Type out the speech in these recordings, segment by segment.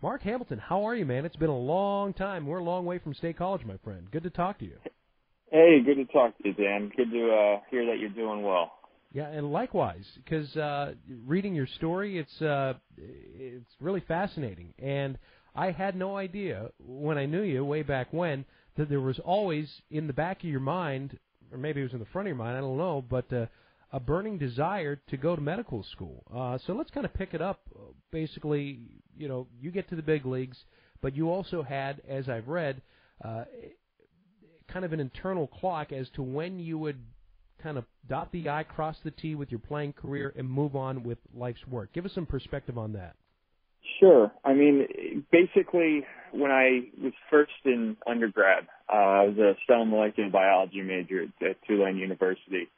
Mark Hamilton, how are you, man? It's been a long time. We're a long way from State College, my friend. Good to talk to you. Hey, good to talk to you, Dan. Good to uh, hear that you're doing well. Yeah, and likewise, because uh, reading your story, it's uh, it's really fascinating. And I had no idea when I knew you way back when that there was always in the back of your mind, or maybe it was in the front of your mind, I don't know, but uh, a burning desire to go to medical school. Uh, so let's kind of pick it up. Basically, you know, you get to the big leagues, but you also had, as I've read, uh, kind of an internal clock as to when you would kind of dot the I, cross the T with your playing career, and move on with life's work. Give us some perspective on that. Sure. I mean, basically, when I was first in undergrad, uh, I was a cell molecular biology major at, at Tulane University.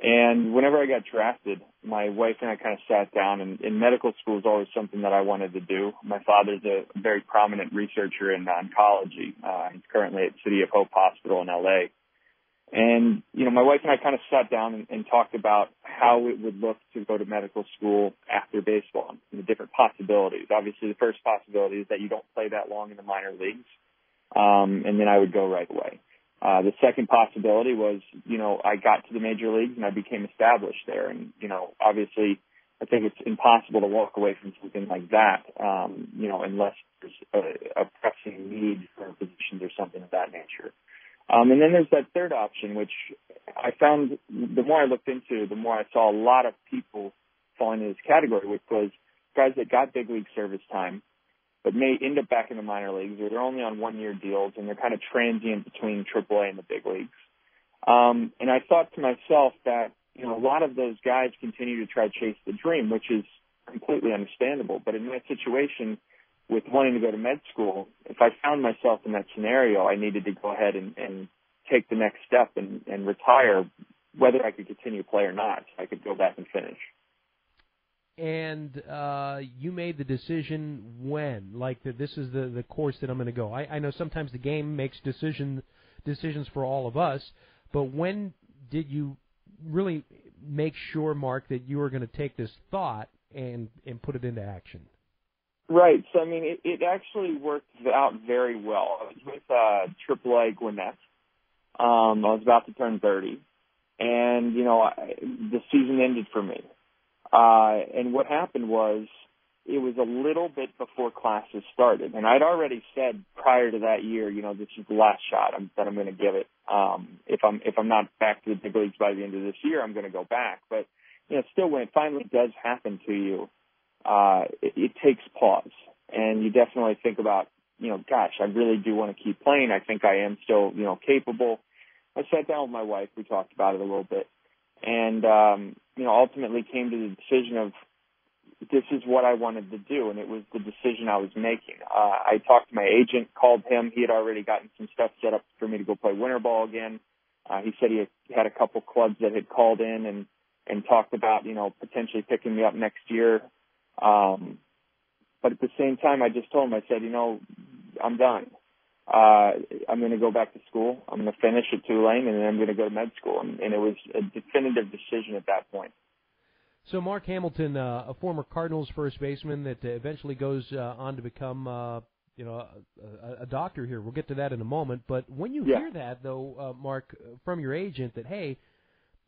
And whenever I got drafted, my wife and I kind of sat down, and, and medical school is always something that I wanted to do. My father's a very prominent researcher in oncology. Uh, he's currently at City of Hope Hospital in LA. And, you know, my wife and I kind of sat down and, and talked about how it would look to go to medical school after baseball and the different possibilities. Obviously, the first possibility is that you don't play that long in the minor leagues, um, and then I would go right away. Uh, the second possibility was, you know, I got to the major leagues and I became established there. And, you know, obviously, I think it's impossible to walk away from something like that, um, you know, unless there's a, a pressing need for positions or something of that nature. Um, and then there's that third option, which I found the more I looked into, the more I saw a lot of people fall into this category, which was guys that got big league service time, but may end up back in the minor leagues, or they're only on one year deals, and they're kind of transient between AAA and the big leagues. Um, and I thought to myself that you know a lot of those guys continue to try to chase the dream, which is completely understandable. But in my situation, with wanting to go to med school, if I found myself in that scenario, I needed to go ahead and, and take the next step and, and retire, whether I could continue to play or not. I could go back and finish. And uh, you made the decision when, like that, this is the the course that I'm going to go. I, I know sometimes the game makes decision decisions for all of us, but when did you really make sure, Mark, that you were going to take this thought and and put it into action? Right. So I mean, it, it actually worked out very well. I was with uh, AAA Gwinnett. Um, I was about to turn 30, and you know, I, the season ended for me. Uh, and what happened was, it was a little bit before classes started, and I'd already said prior to that year, you know, this is the last shot I'm, that I'm going to give it. Um, if I'm if I'm not back to the big leagues by the end of this year, I'm going to go back. But you know, still, when it finally does happen to you, uh, it, it takes pause, and you definitely think about, you know, gosh, I really do want to keep playing. I think I am still, you know, capable. I sat down with my wife. We talked about it a little bit, and um, you know, ultimately came to the decision of this is what I wanted to do, and it was the decision I was making. Uh, I talked to my agent, called him. He had already gotten some stuff set up for me to go play winter ball again. Uh, he said he had a couple clubs that had called in and and talked about you know potentially picking me up next year. Um, but at the same time, I just told him I said, you know, I'm done. Uh, I'm going to go back to school. I'm going to finish at Tulane, and then I'm going to go to med school. And, and it was a definitive decision at that point. So Mark Hamilton, uh, a former Cardinals first baseman that uh, eventually goes uh, on to become, uh, you know, a, a, doctor here. We'll get to that in a moment. But when you yeah. hear that, though, uh, Mark, from your agent, that hey,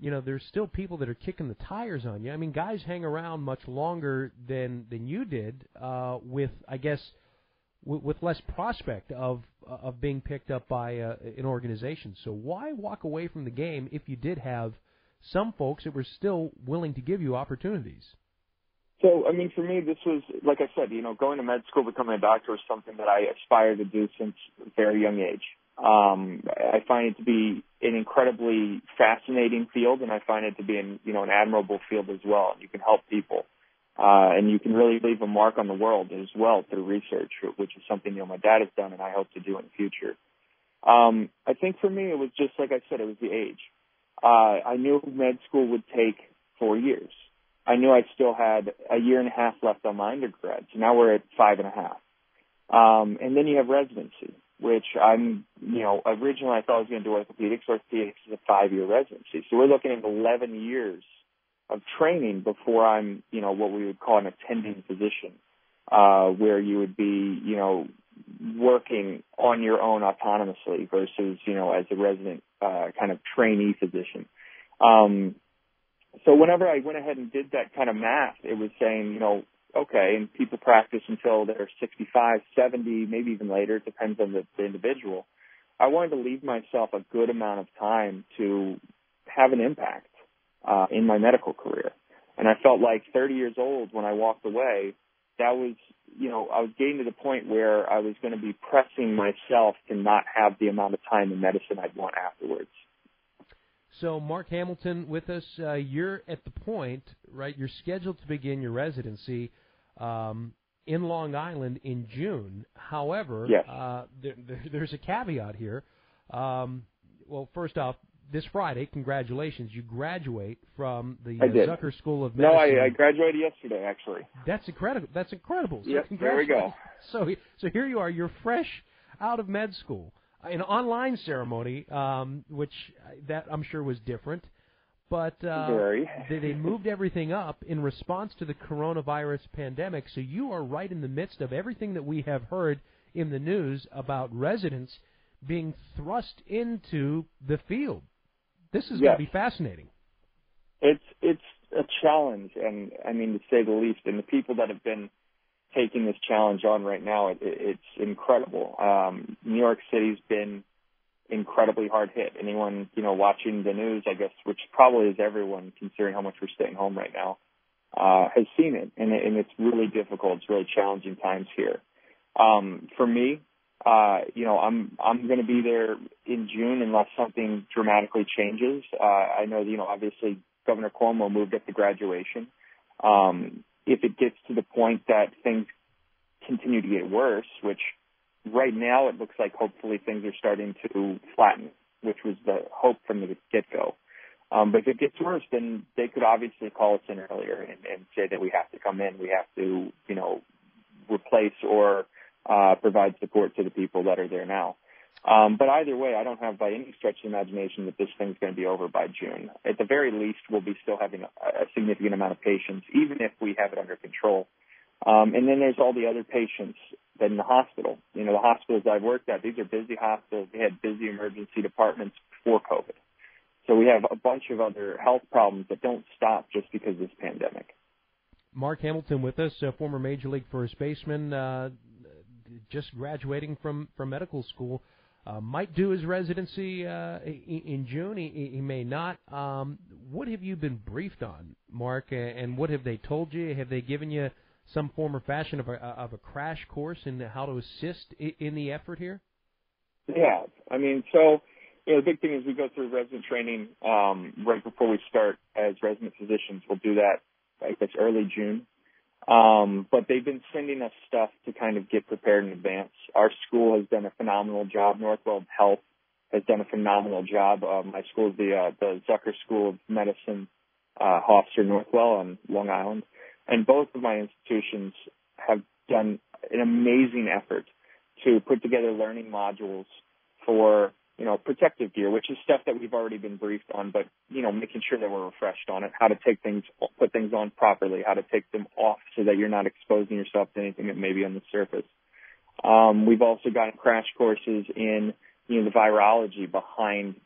you know, there's still people that are kicking the tires on you. I mean, guys hang around much longer than than you did, uh, with I guess w- with less prospect of of being picked up by uh, an organization. So why walk away from the game if you did have some folks that were still willing to give you opportunities? So, I mean, for me, this was, like I said, you know, going to med school, becoming a doctor was something that I aspired to do since a very young age. Um, I find it to be an incredibly fascinating field, and I find it to be an, you know, an admirable field as well. You can help people. Uh, and you can really leave a mark on the world as well through research, which is something you know my dad has done and I hope to do in the future. Um, I think for me it was just like I said, it was the age. Uh, I knew med school would take four years. I knew I still had a year and a half left on my undergrad, so now we're at five and a half. Um, and then you have residency, which I'm, you know, originally I thought I was going to do orthopedics. Orthopedics is a five-year residency, so we're looking at 11 years of training before I'm, you know, what we would call an attending physician, uh, where you would be, you know, working on your own autonomously versus, you know, as a resident, uh, kind of trainee physician. Um, so whenever I went ahead and did that kind of math, it was saying, you know, okay, and people practice until they're 65, 70, maybe even later. It depends on the, the individual. I wanted to leave myself a good amount of time to have an impact uh, in my medical career. And I felt like 30 years old when I walked away, that was, you know, I was getting to the point where I was going to be pressing myself to not have the amount of time in medicine I'd want afterwards. So, Mark Hamilton with us. Uh, you're at the point, right? You're scheduled to begin your residency um, in Long Island in June. However, yes. uh, there, there, there's a caveat here. Um, well, first off, this Friday, congratulations, you graduate from the uh, Zucker School of Medicine. No, I, I graduated yesterday, actually. That's incredible. That's incredible. So yep, there we go. So, so here you are. You're fresh out of med school. An online ceremony, um, which that I'm sure was different, but uh, Very. they, they moved everything up in response to the coronavirus pandemic. So you are right in the midst of everything that we have heard in the news about residents being thrust into the field. This is yes. going to be fascinating. It's it's a challenge, and I mean to say the least. And the people that have been taking this challenge on right now, it, it's incredible. Um, New York City's been incredibly hard hit. Anyone you know watching the news, I guess, which probably is everyone, considering how much we're staying home right now, uh, has seen it, and, and it's really difficult. It's really challenging times here. Um, for me, uh, you know, I'm I'm going to be there in June unless something dramatically changes. Uh, I know, you know, obviously Governor Cuomo moved up the graduation. Um, if it gets to the point that things continue to get worse, which right now it looks like hopefully things are starting to flatten, which was the hope from the get-go. Um, but if it gets worse, then they could obviously call us in earlier and, and say that we have to come in, we have to, you know, replace or uh, provide support to the people that are there now. Um, but either way, I don't have by any stretch of imagination that this thing's going to be over by June. At the very least, we'll be still having a, a significant amount of patients, even if we have it under control. Um, and then there's all the other patients that in the hospital. You know, the hospitals I've worked at, these are busy hospitals. They had busy emergency departments before COVID. So we have a bunch of other health problems that don't stop just because of this pandemic. Mark Hamilton with us, a former Major League first baseman, uh, just graduating from, from medical school. Uh, might do his residency uh, in June. He, he may not. Um, what have you been briefed on, Mark? And what have they told you? Have they given you some form or fashion of a, of a crash course in how to assist in the effort here? Yeah, I mean, so you know, the big thing is we go through resident training um, right before we start as resident physicians. We'll do that, I guess, early June. Um, but they've been sending us stuff to kind of get prepared in advance. Our school has done a phenomenal job. Northwell Health has done a phenomenal job. Uh, my school is the uh, the Zucker School of Medicine, uh, Hofstra Northwell on Long Island, and both of my institutions have done an amazing effort to put together learning modules for you know protective gear, which is stuff that we've already been briefed on, but you know making sure that we're refreshed on it, how to take things, put things on properly, how to take them off so that you're not exposing yourself to anything that may be on the surface. Um, we've also gotten crash courses in you know the virology behind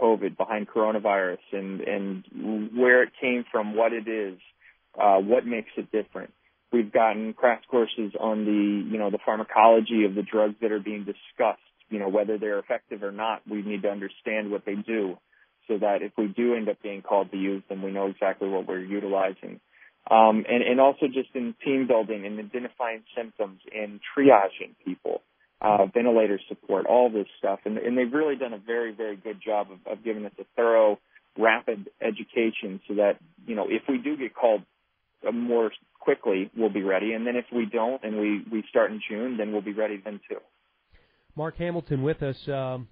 COVID, behind coronavirus, and and where it came from, what it is, uh, what makes it different. We've gotten crash courses on the, you know, the pharmacology of the drugs that are being discussed. You know, whether they're effective or not, we need to understand what they do so that if we do end up being called to use them, we know exactly what we're utilizing. Um, and, and also just in team building and identifying symptoms and triaging people, uh, ventilator support, all this stuff. And, and they've really done a very, very good job of, of giving us a thorough, rapid education so that, you know, if we do get called more quickly, we'll be ready. And then if we don't and we, we start in June, then we'll be ready then too. Mark Hamilton with us. Um,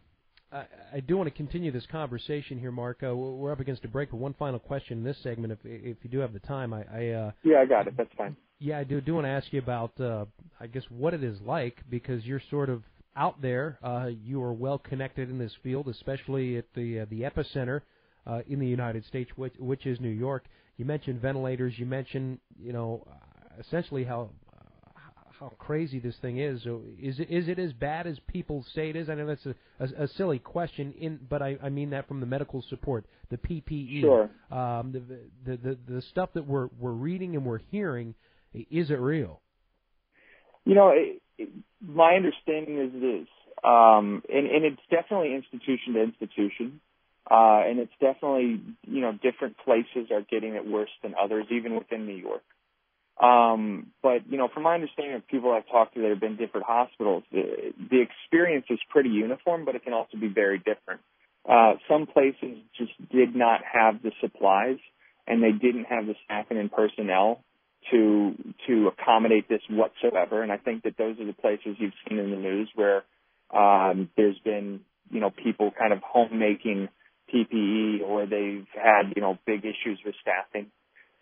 I, I do want to continue this conversation here, Mark. Uh, we're up against a break, but one final question in this segment, if if you do have the time. I, I uh, yeah, I got it. That's fine. Yeah, I do do want to ask you about, uh, I guess, what it is like because you're sort of out there. Uh, you are well connected in this field, especially at the uh, the epicenter uh, in the United States, which which is New York. You mentioned ventilators. You mentioned, you know, essentially how how crazy this thing is. So is it is it as bad as people say it is? I know that's a, a, a silly question, in but I, I mean that from the medical support, the PPE, sure. um, the, the the the stuff that we're we're reading and we're hearing. Is it real? You know, it, it, my understanding is it is, um, and, and it's definitely institution to institution. Uh, and it's definitely, you know, different places are getting it worse than others, even within New York. Um, but, you know, from my understanding of people I've talked to that have been different hospitals, the, the experience is pretty uniform, but it can also be very different. Uh, some places just did not have the supplies and they didn't have the staffing and personnel to, to accommodate this whatsoever. And I think that those are the places you've seen in the news where, um, there's been, you know, people kind of homemaking PPE or they've had, you know, big issues with staffing.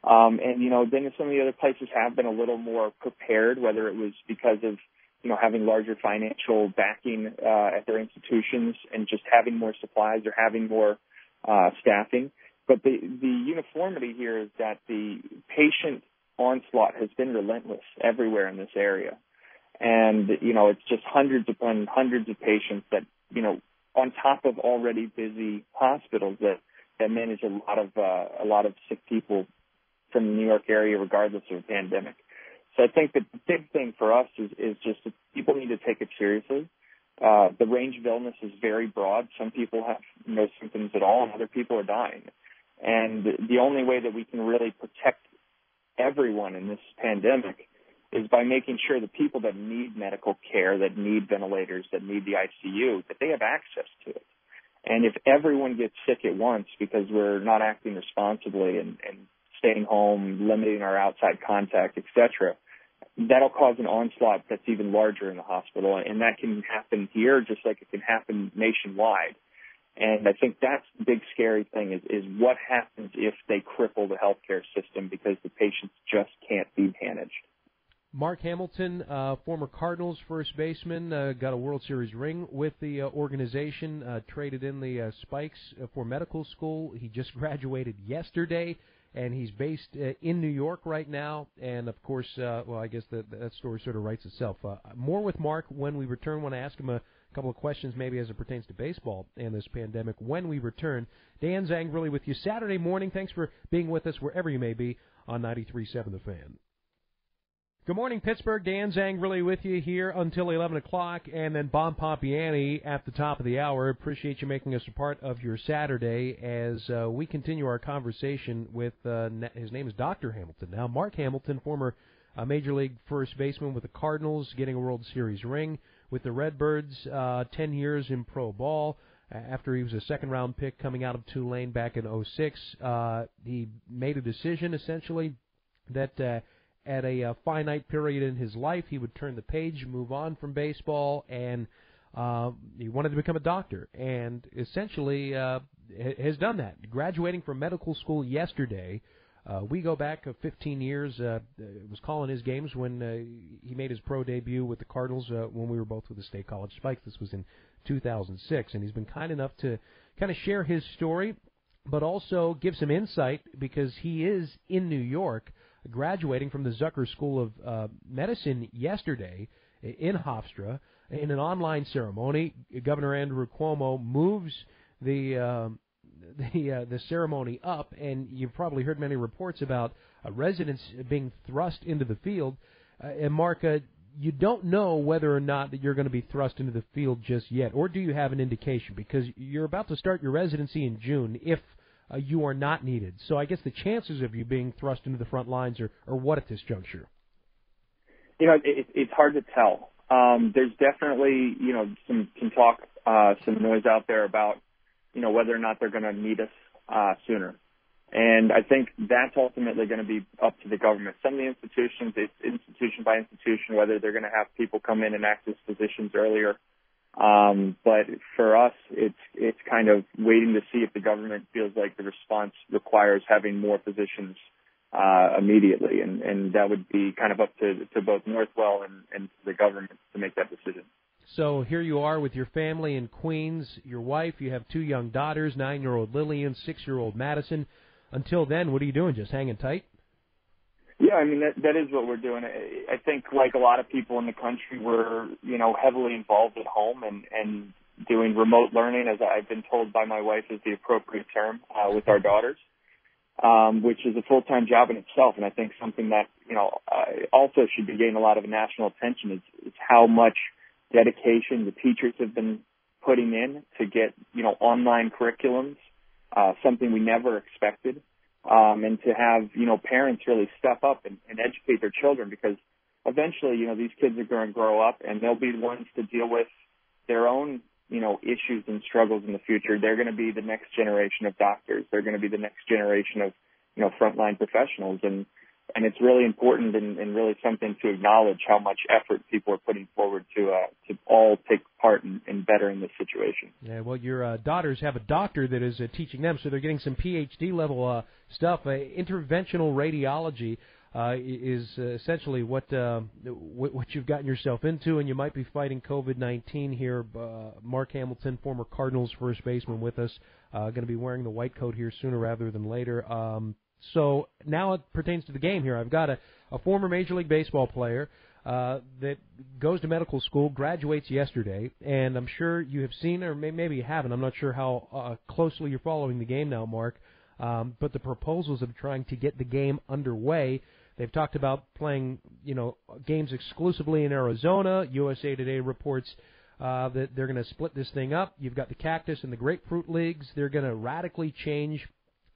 Um, and, you know, then some of the other places have been a little more prepared, whether it was because of, you know, having larger financial backing uh, at their institutions and just having more supplies or having more uh, staffing. But the, the uniformity here is that the patient onslaught has been relentless everywhere in this area. And, you know, it's just hundreds upon hundreds of patients that, you know, on top of already busy hospitals that that manage a lot of uh, a lot of sick people from the New York area, regardless of the pandemic. So I think that the big thing for us is is just that people need to take it seriously. Uh, the range of illness is very broad. Some people have no symptoms at all, and other people are dying. And the only way that we can really protect everyone in this pandemic is by making sure the people that need medical care, that need ventilators, that need the ICU, that they have access to it. And if everyone gets sick at once because we're not acting responsibly and, and staying home, limiting our outside contact, etc., that'll cause an onslaught that's even larger in the hospital. And that can happen here just like it can happen nationwide. And I think that's the big scary thing is, is what happens if they cripple the healthcare system because the patients just can't be managed. Mark Hamilton, uh, former Cardinals first baseman, uh, got a World Series ring with the uh, organization, uh, traded in the uh, Spikes for medical school. He just graduated yesterday, and he's based uh, in New York right now. And of course, uh, well, I guess that that story sort of writes itself. Uh, more with Mark when we return. Want to ask him a couple of questions, maybe as it pertains to baseball and this pandemic. When we return, Dan Zangrilli with you Saturday morning. Thanks for being with us wherever you may be on 93.7 The Fan. Good morning, Pittsburgh. Dan Zangrilli with you here until 11 o'clock, and then Bob Pompeani at the top of the hour. Appreciate you making us a part of your Saturday as uh, we continue our conversation with, uh, his name is Dr. Hamilton now, Mark Hamilton, former uh, Major League first baseman with the Cardinals, getting a World Series ring with the Redbirds, uh, 10 years in pro ball. After he was a second round pick coming out of Tulane back in 06, uh, he made a decision essentially that uh, at a uh, finite period in his life, he would turn the page, move on from baseball, and Uh, he wanted to become a doctor, and essentially uh, has done that. Graduating from medical school yesterday. Uh, we go back uh, 15 years. Uh, was calling his games when uh, he made his pro debut with the Cardinals uh, when we were both with the State College Spikes. This was in 2006, and he's been kind enough to kind of share his story, but also give some insight because he is in New York, graduating from the Zucker School of uh, Medicine yesterday in Hofstra in an online ceremony. Governor Andrew Cuomo moves the uh, the uh, the ceremony up, and you've probably heard many reports about uh, residents being thrust into the field. Uh, and Mark, uh, you don't know whether or not that you're going to be thrust into the field just yet, or do you have an indication? Because you're about to start your residency in June if uh, you are not needed. So I guess the chances of you being thrust into the front lines are, are what at this juncture? You know, it, it's hard to tell. Um, there's definitely, you know, some some talk, uh, some noise out there about, you know, whether or not they're going to need us uh, sooner. And I think that's ultimately going to be up to the government. Some of the institutions, it's institution by institution, whether they're going to have people come in and access positions earlier. Um, but for us, it's it's kind of waiting to see if the government feels like the response requires having more positions uh, immediately, and and that would be kind of up to to both Northwell and and the government to make that decision. So here you are with your family in Queens, your wife. You have two young daughters, nine-year-old Lillian, six-year-old Madison until then, what are you doing? Just hanging tight? Yeah, I mean that that is what we're doing. I, think like a lot of people in the country, we're you know heavily involved at home and and doing remote learning, as I've been told by my wife is the appropriate term uh, with our daughters, um, which is a full time job in itself. And I think something that you know uh, also should be getting a lot of national attention is, is how much dedication the teachers have been putting in to get you know online curriculums uh, something we never expected. Um, and to have, you know, parents really step up and, and educate their children because eventually, you know, these kids are going to grow up and they'll be the ones to deal with their own, you know, issues and struggles in the future. They're going to be the next generation of doctors. They're going to be the next generation of, you know, frontline professionals. And, and it's really important and, and really something to acknowledge how much effort people are putting forward to uh, to all take part in, in bettering this situation. Yeah, well, your uh, daughters have a doctor that is uh, teaching them, so they're getting some PhD level uh, stuff. Uh, interventional radiology uh, is essentially what, what what you've gotten yourself into, and you might be fighting COVID-19 here. Uh, Mark Hamilton, former Cardinals first baseman, with us, going to be wearing the white coat here sooner rather than later. Um, so now it pertains to the game here. I've got a, a former Major League Baseball player uh, that goes to medical school, graduates yesterday, and I'm sure you have seen, or may, maybe you haven't. I'm not sure how uh, closely you're following the game now, Mark. Um, but the proposals of trying to get the game underway. They've talked about playing, you know, games exclusively in Arizona. USA Today reports uh, that they're going to split this thing up. You've got the cactus and the grapefruit leagues. They're going to radically change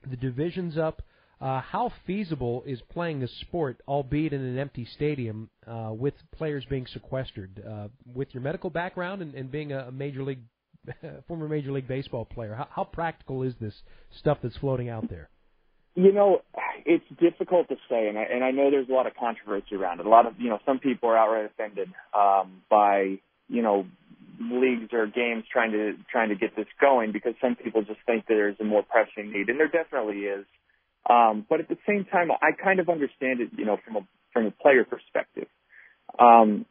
the divisions up. Uh, how feasible is playing this sport, albeit in an empty stadium, uh, with players being sequestered? Uh, with your medical background and, and being a major league, former major league baseball player, how, how practical is this stuff that's floating out there? You know, it's difficult to say, and I, and I know there's a lot of controversy around it. A lot of, you know, some people are outright offended um, by, you know, leagues or games trying to trying to get this going because some people just think there's a more pressing need, and there definitely is. Um, but at the same time, I kind of understand it, you know, from a from a player perspective. Um,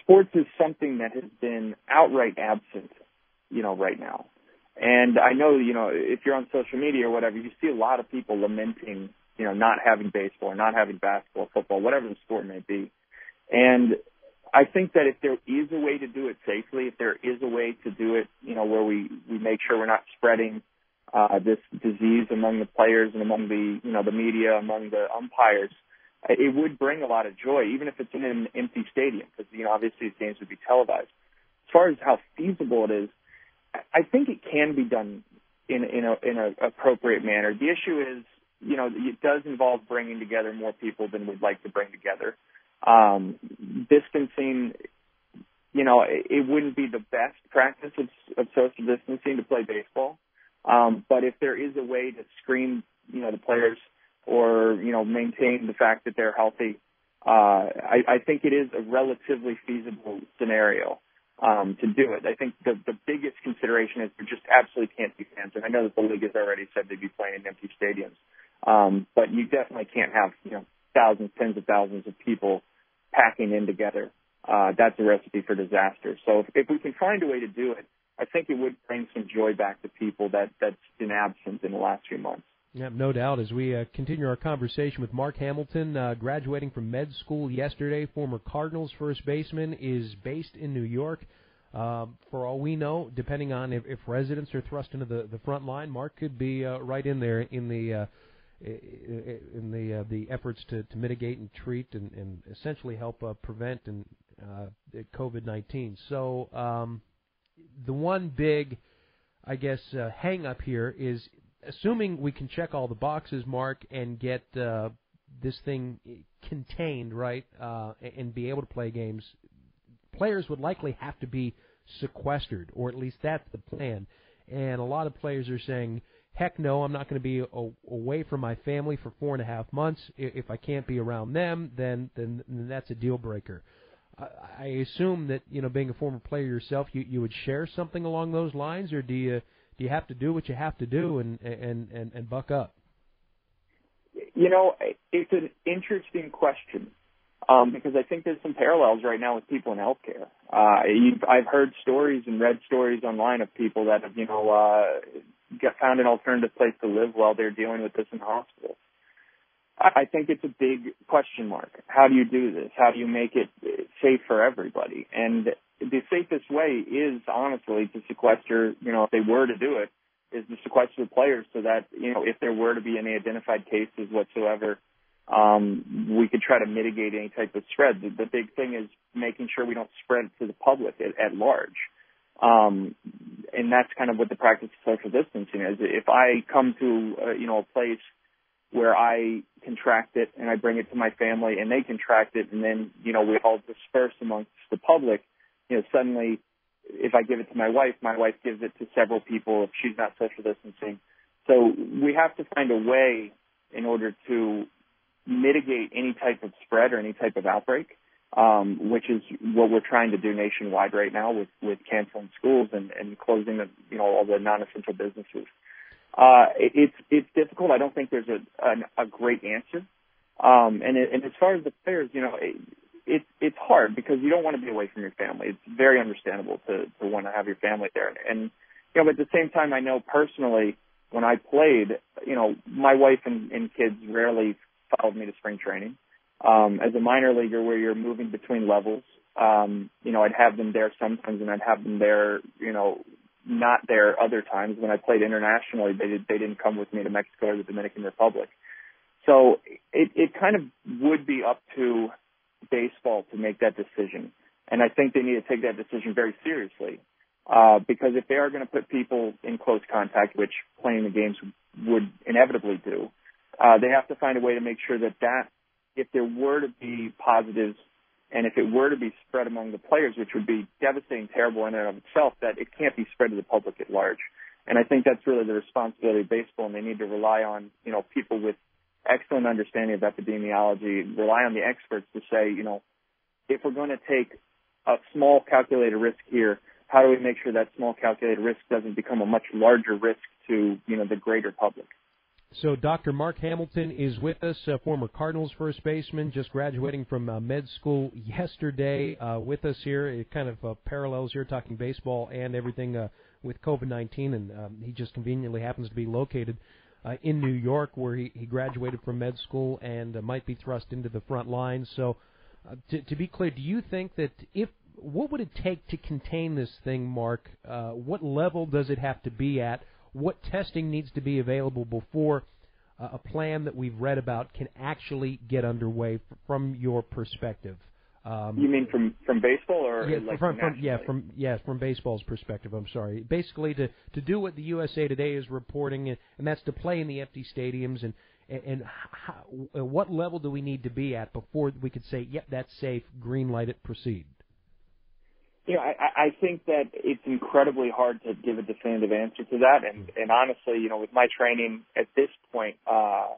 sports is something that has been outright absent, you know, right now. And I know, you know, if you're on social media or whatever, you see a lot of people lamenting, you know, not having baseball not having basketball, football, whatever the sport may be. And I think that if there is a way to do it safely, if there is a way to do it, you know, where we we make sure we're not spreading uh, this disease among the players and among the you know the media, among the umpires, it would bring a lot of joy, even if it's in an empty stadium, because you know obviously these games would be televised. As far as how feasible it is, I think it can be done in in a in a appropriate manner. The issue is, you know, it does involve bringing together more people than we'd like to bring together. Um, distancing, you know, it, it wouldn't be the best practice of, of social distancing to play baseball. Um, but if there is a way to screen, you know, the players or, you know, maintain the fact that they're healthy, uh, I, I think it is a relatively feasible scenario. um, to do it. I think the the biggest consideration is there just absolutely can't be fans, and I know that the league has already said they'd be playing in empty stadiums, um, but you definitely can't have you know thousands, tens of thousands of people packing in together. Uh, that's a recipe for disaster. So if, if we can find a way to do it, I think it would bring some joy back to people that that's been absent in the last few months. Yeah, no doubt. As we uh, continue our conversation with Mark Hamilton, uh, graduating from med school yesterday, former Cardinals first baseman, is based in New York. Um, for all we know, depending on if, if residents are thrust into the, the front line, Mark could be uh, right in there in the uh, in the uh, the efforts to, to mitigate and treat and, and essentially help uh, prevent and uh, COVID nineteen. So um, the one big, I guess, uh, hang up here is assuming we can check all the boxes, Mark, and get uh, this thing contained, right, uh, and be able to play games, players would likely have to be sequestered, or at least that's the plan. And a lot of players are saying, heck no, I'm not going to be a- away from my family for four and a half months. If I can't be around them, then then, then that's a deal breaker. I assume that you know, being a former player yourself, you you would share something along those lines, or do you do you have to do what you have to do and and and, and buck up? You know, it's an interesting question um, because I think there's some parallels right now with people in healthcare. Uh, you've, I've heard stories and read stories online of people that have, you know, uh, found an alternative place to live while they're dealing with this in hospital. I think it's a big question mark. How do you do this? How do you make it safe for everybody? And the safest way is honestly to sequester, you know, if they were to do it, is to sequester the players so that, you know, if there were to be any identified cases whatsoever, um, we could try to mitigate any type of spread. The, the big thing is making sure we don't spread it to the public at, at large. Um, and that's kind of what the practice of social distancing is. If I come to, uh, you know, a place where I contract it and I bring it to my family and they contract it and then, you know, we all disperse amongst the public, you know, suddenly if I give it to my wife, my wife gives it to several people if she's not social distancing. So we have to find a way in order to mitigate any type of spread or any type of outbreak, um, which is what we're trying to do nationwide right now with, with canceling schools and, and closing the, you know, all the non-essential businesses. Uh, it, it's it's difficult. I don't think there's a a, a great answer. Um, and it, and as far as the players, you know, it, it it's hard because you don't want to be away from your family. It's very understandable to to want to have your family there. And, and you know, but at the same time, I know personally when I played, you know, my wife and, and kids rarely followed me to spring training. Um, as a minor leaguer, where you're moving between levels, um, you know, I'd have them there sometimes, and I'd have them there, you know, not there other times. When I played internationally, they did, they didn't come with me to Mexico or the Dominican Republic. So it, it kind of would be up to baseball to make that decision. And I think they need to take that decision very seriously. Uh, because if they are going to put people in close contact, which playing the games would inevitably do, uh, they have to find a way to make sure that that, if there were to be positives and if it were to be spread among the players, which would be devastating, terrible in and of itself, that it can't be spread to the public at large. And I think that's really the responsibility of baseball, and they need to rely on, you know, people with excellent understanding of epidemiology, rely on the experts to say, you know, if we're going to take a small calculated risk here, how do we make sure that small calculated risk doesn't become a much larger risk to, you know, the greater public? So Dr. Mark Hamilton is with us, uh, former Cardinals first baseman, just graduating from uh, med school yesterday. Uh, with us here, it kind of parallels here, talking baseball and everything with COVID-19, and um, he just conveniently happens to be located uh, in New York, where he, he graduated from med school and uh, might be thrust into the front lines. So, uh, to, to be clear, do you think that if what would it take to contain this thing, Mark? Uh, what level does it have to be at? What testing needs to be available before uh, a plan that we've read about can actually get underway f- from your perspective. Um, you mean from from baseball or yeah, like from, from yeah from yes from baseball's perspective. I'm sorry. Basically, to to do what the USA Today is reporting, and, and that's to play in the empty stadiums, and and how, what level do we need to be at before we could say, yep, that's safe, green light it, proceed. You know, I, I think that it's incredibly hard to give a definitive answer to that. And, and honestly, you know, with my training at this point, uh,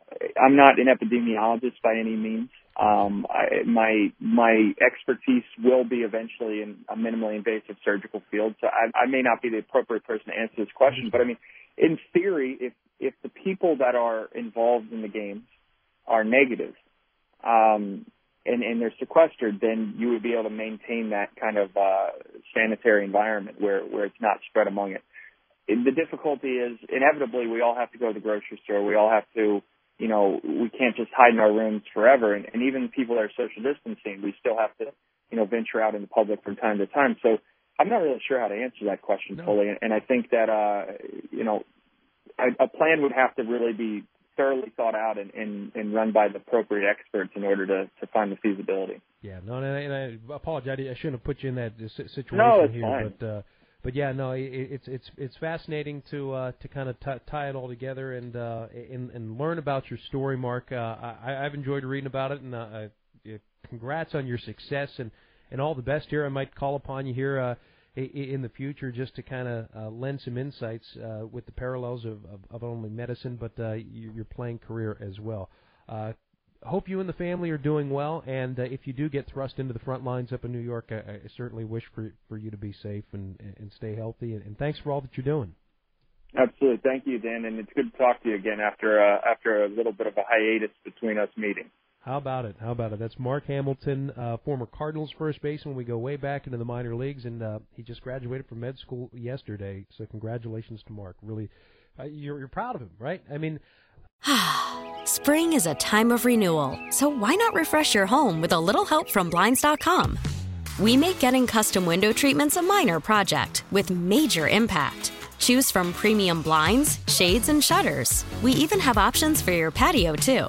I'm not an epidemiologist by any means. Um, I, my my expertise will be eventually in a minimally invasive surgical field, so I, I may not be the appropriate person to answer this question. But I mean, in theory, if if the people that are involved in the games are negative, um, and, and they're sequestered, then you would be able to maintain that kind of uh, sanitary environment where where it's not spread among it. And the difficulty is inevitably we all have to go to the grocery store. We all have to you know, we can't just hide in our rooms forever. And, and even people that are social distancing, we still have to, you know, venture out in the public from time to time. So I'm not really sure how to answer that question no. fully. And, and I think that, uh, you know, a, a plan would have to really be thoroughly thought out and, and, and run by the appropriate experts in order to, to find the feasibility. Yeah, no, and I, and I apologize. I shouldn't have put you in that situation no, here, fine. but uh, but yeah, no, it, it's it's it's fascinating to uh, to kind of t- tie it all together and uh, and and learn about your story, Mark. Uh, I, I've enjoyed reading about it, and uh, congrats on your success and and all the best here. I might call upon you here uh, in the future just to kind of uh, lend some insights uh, with the parallels of, of, of only medicine, but uh, your playing career as well. Uh, hope you and the family are doing well. And uh, if you do get thrust into the front lines up in New York, I, I certainly wish for for you to be safe and and stay healthy. And, and thanks for all that you're doing. Absolutely, thank you, Dan, and it's good to talk to you again after uh, after a little bit of a hiatus between us meeting. How about it? How about it? That's Mark Hamilton, uh, former Cardinals first baseman. We go way back into the minor leagues, and uh, he just graduated from med school yesterday. So congratulations to Mark. Really, uh, you're, you're proud of him, right? I mean, Spring is a time of renewal, so why not refresh your home with a little help from Blinds.com? We make getting custom window treatments a minor project with major impact. Choose from premium blinds, shades, and shutters. We even have options for your patio, too.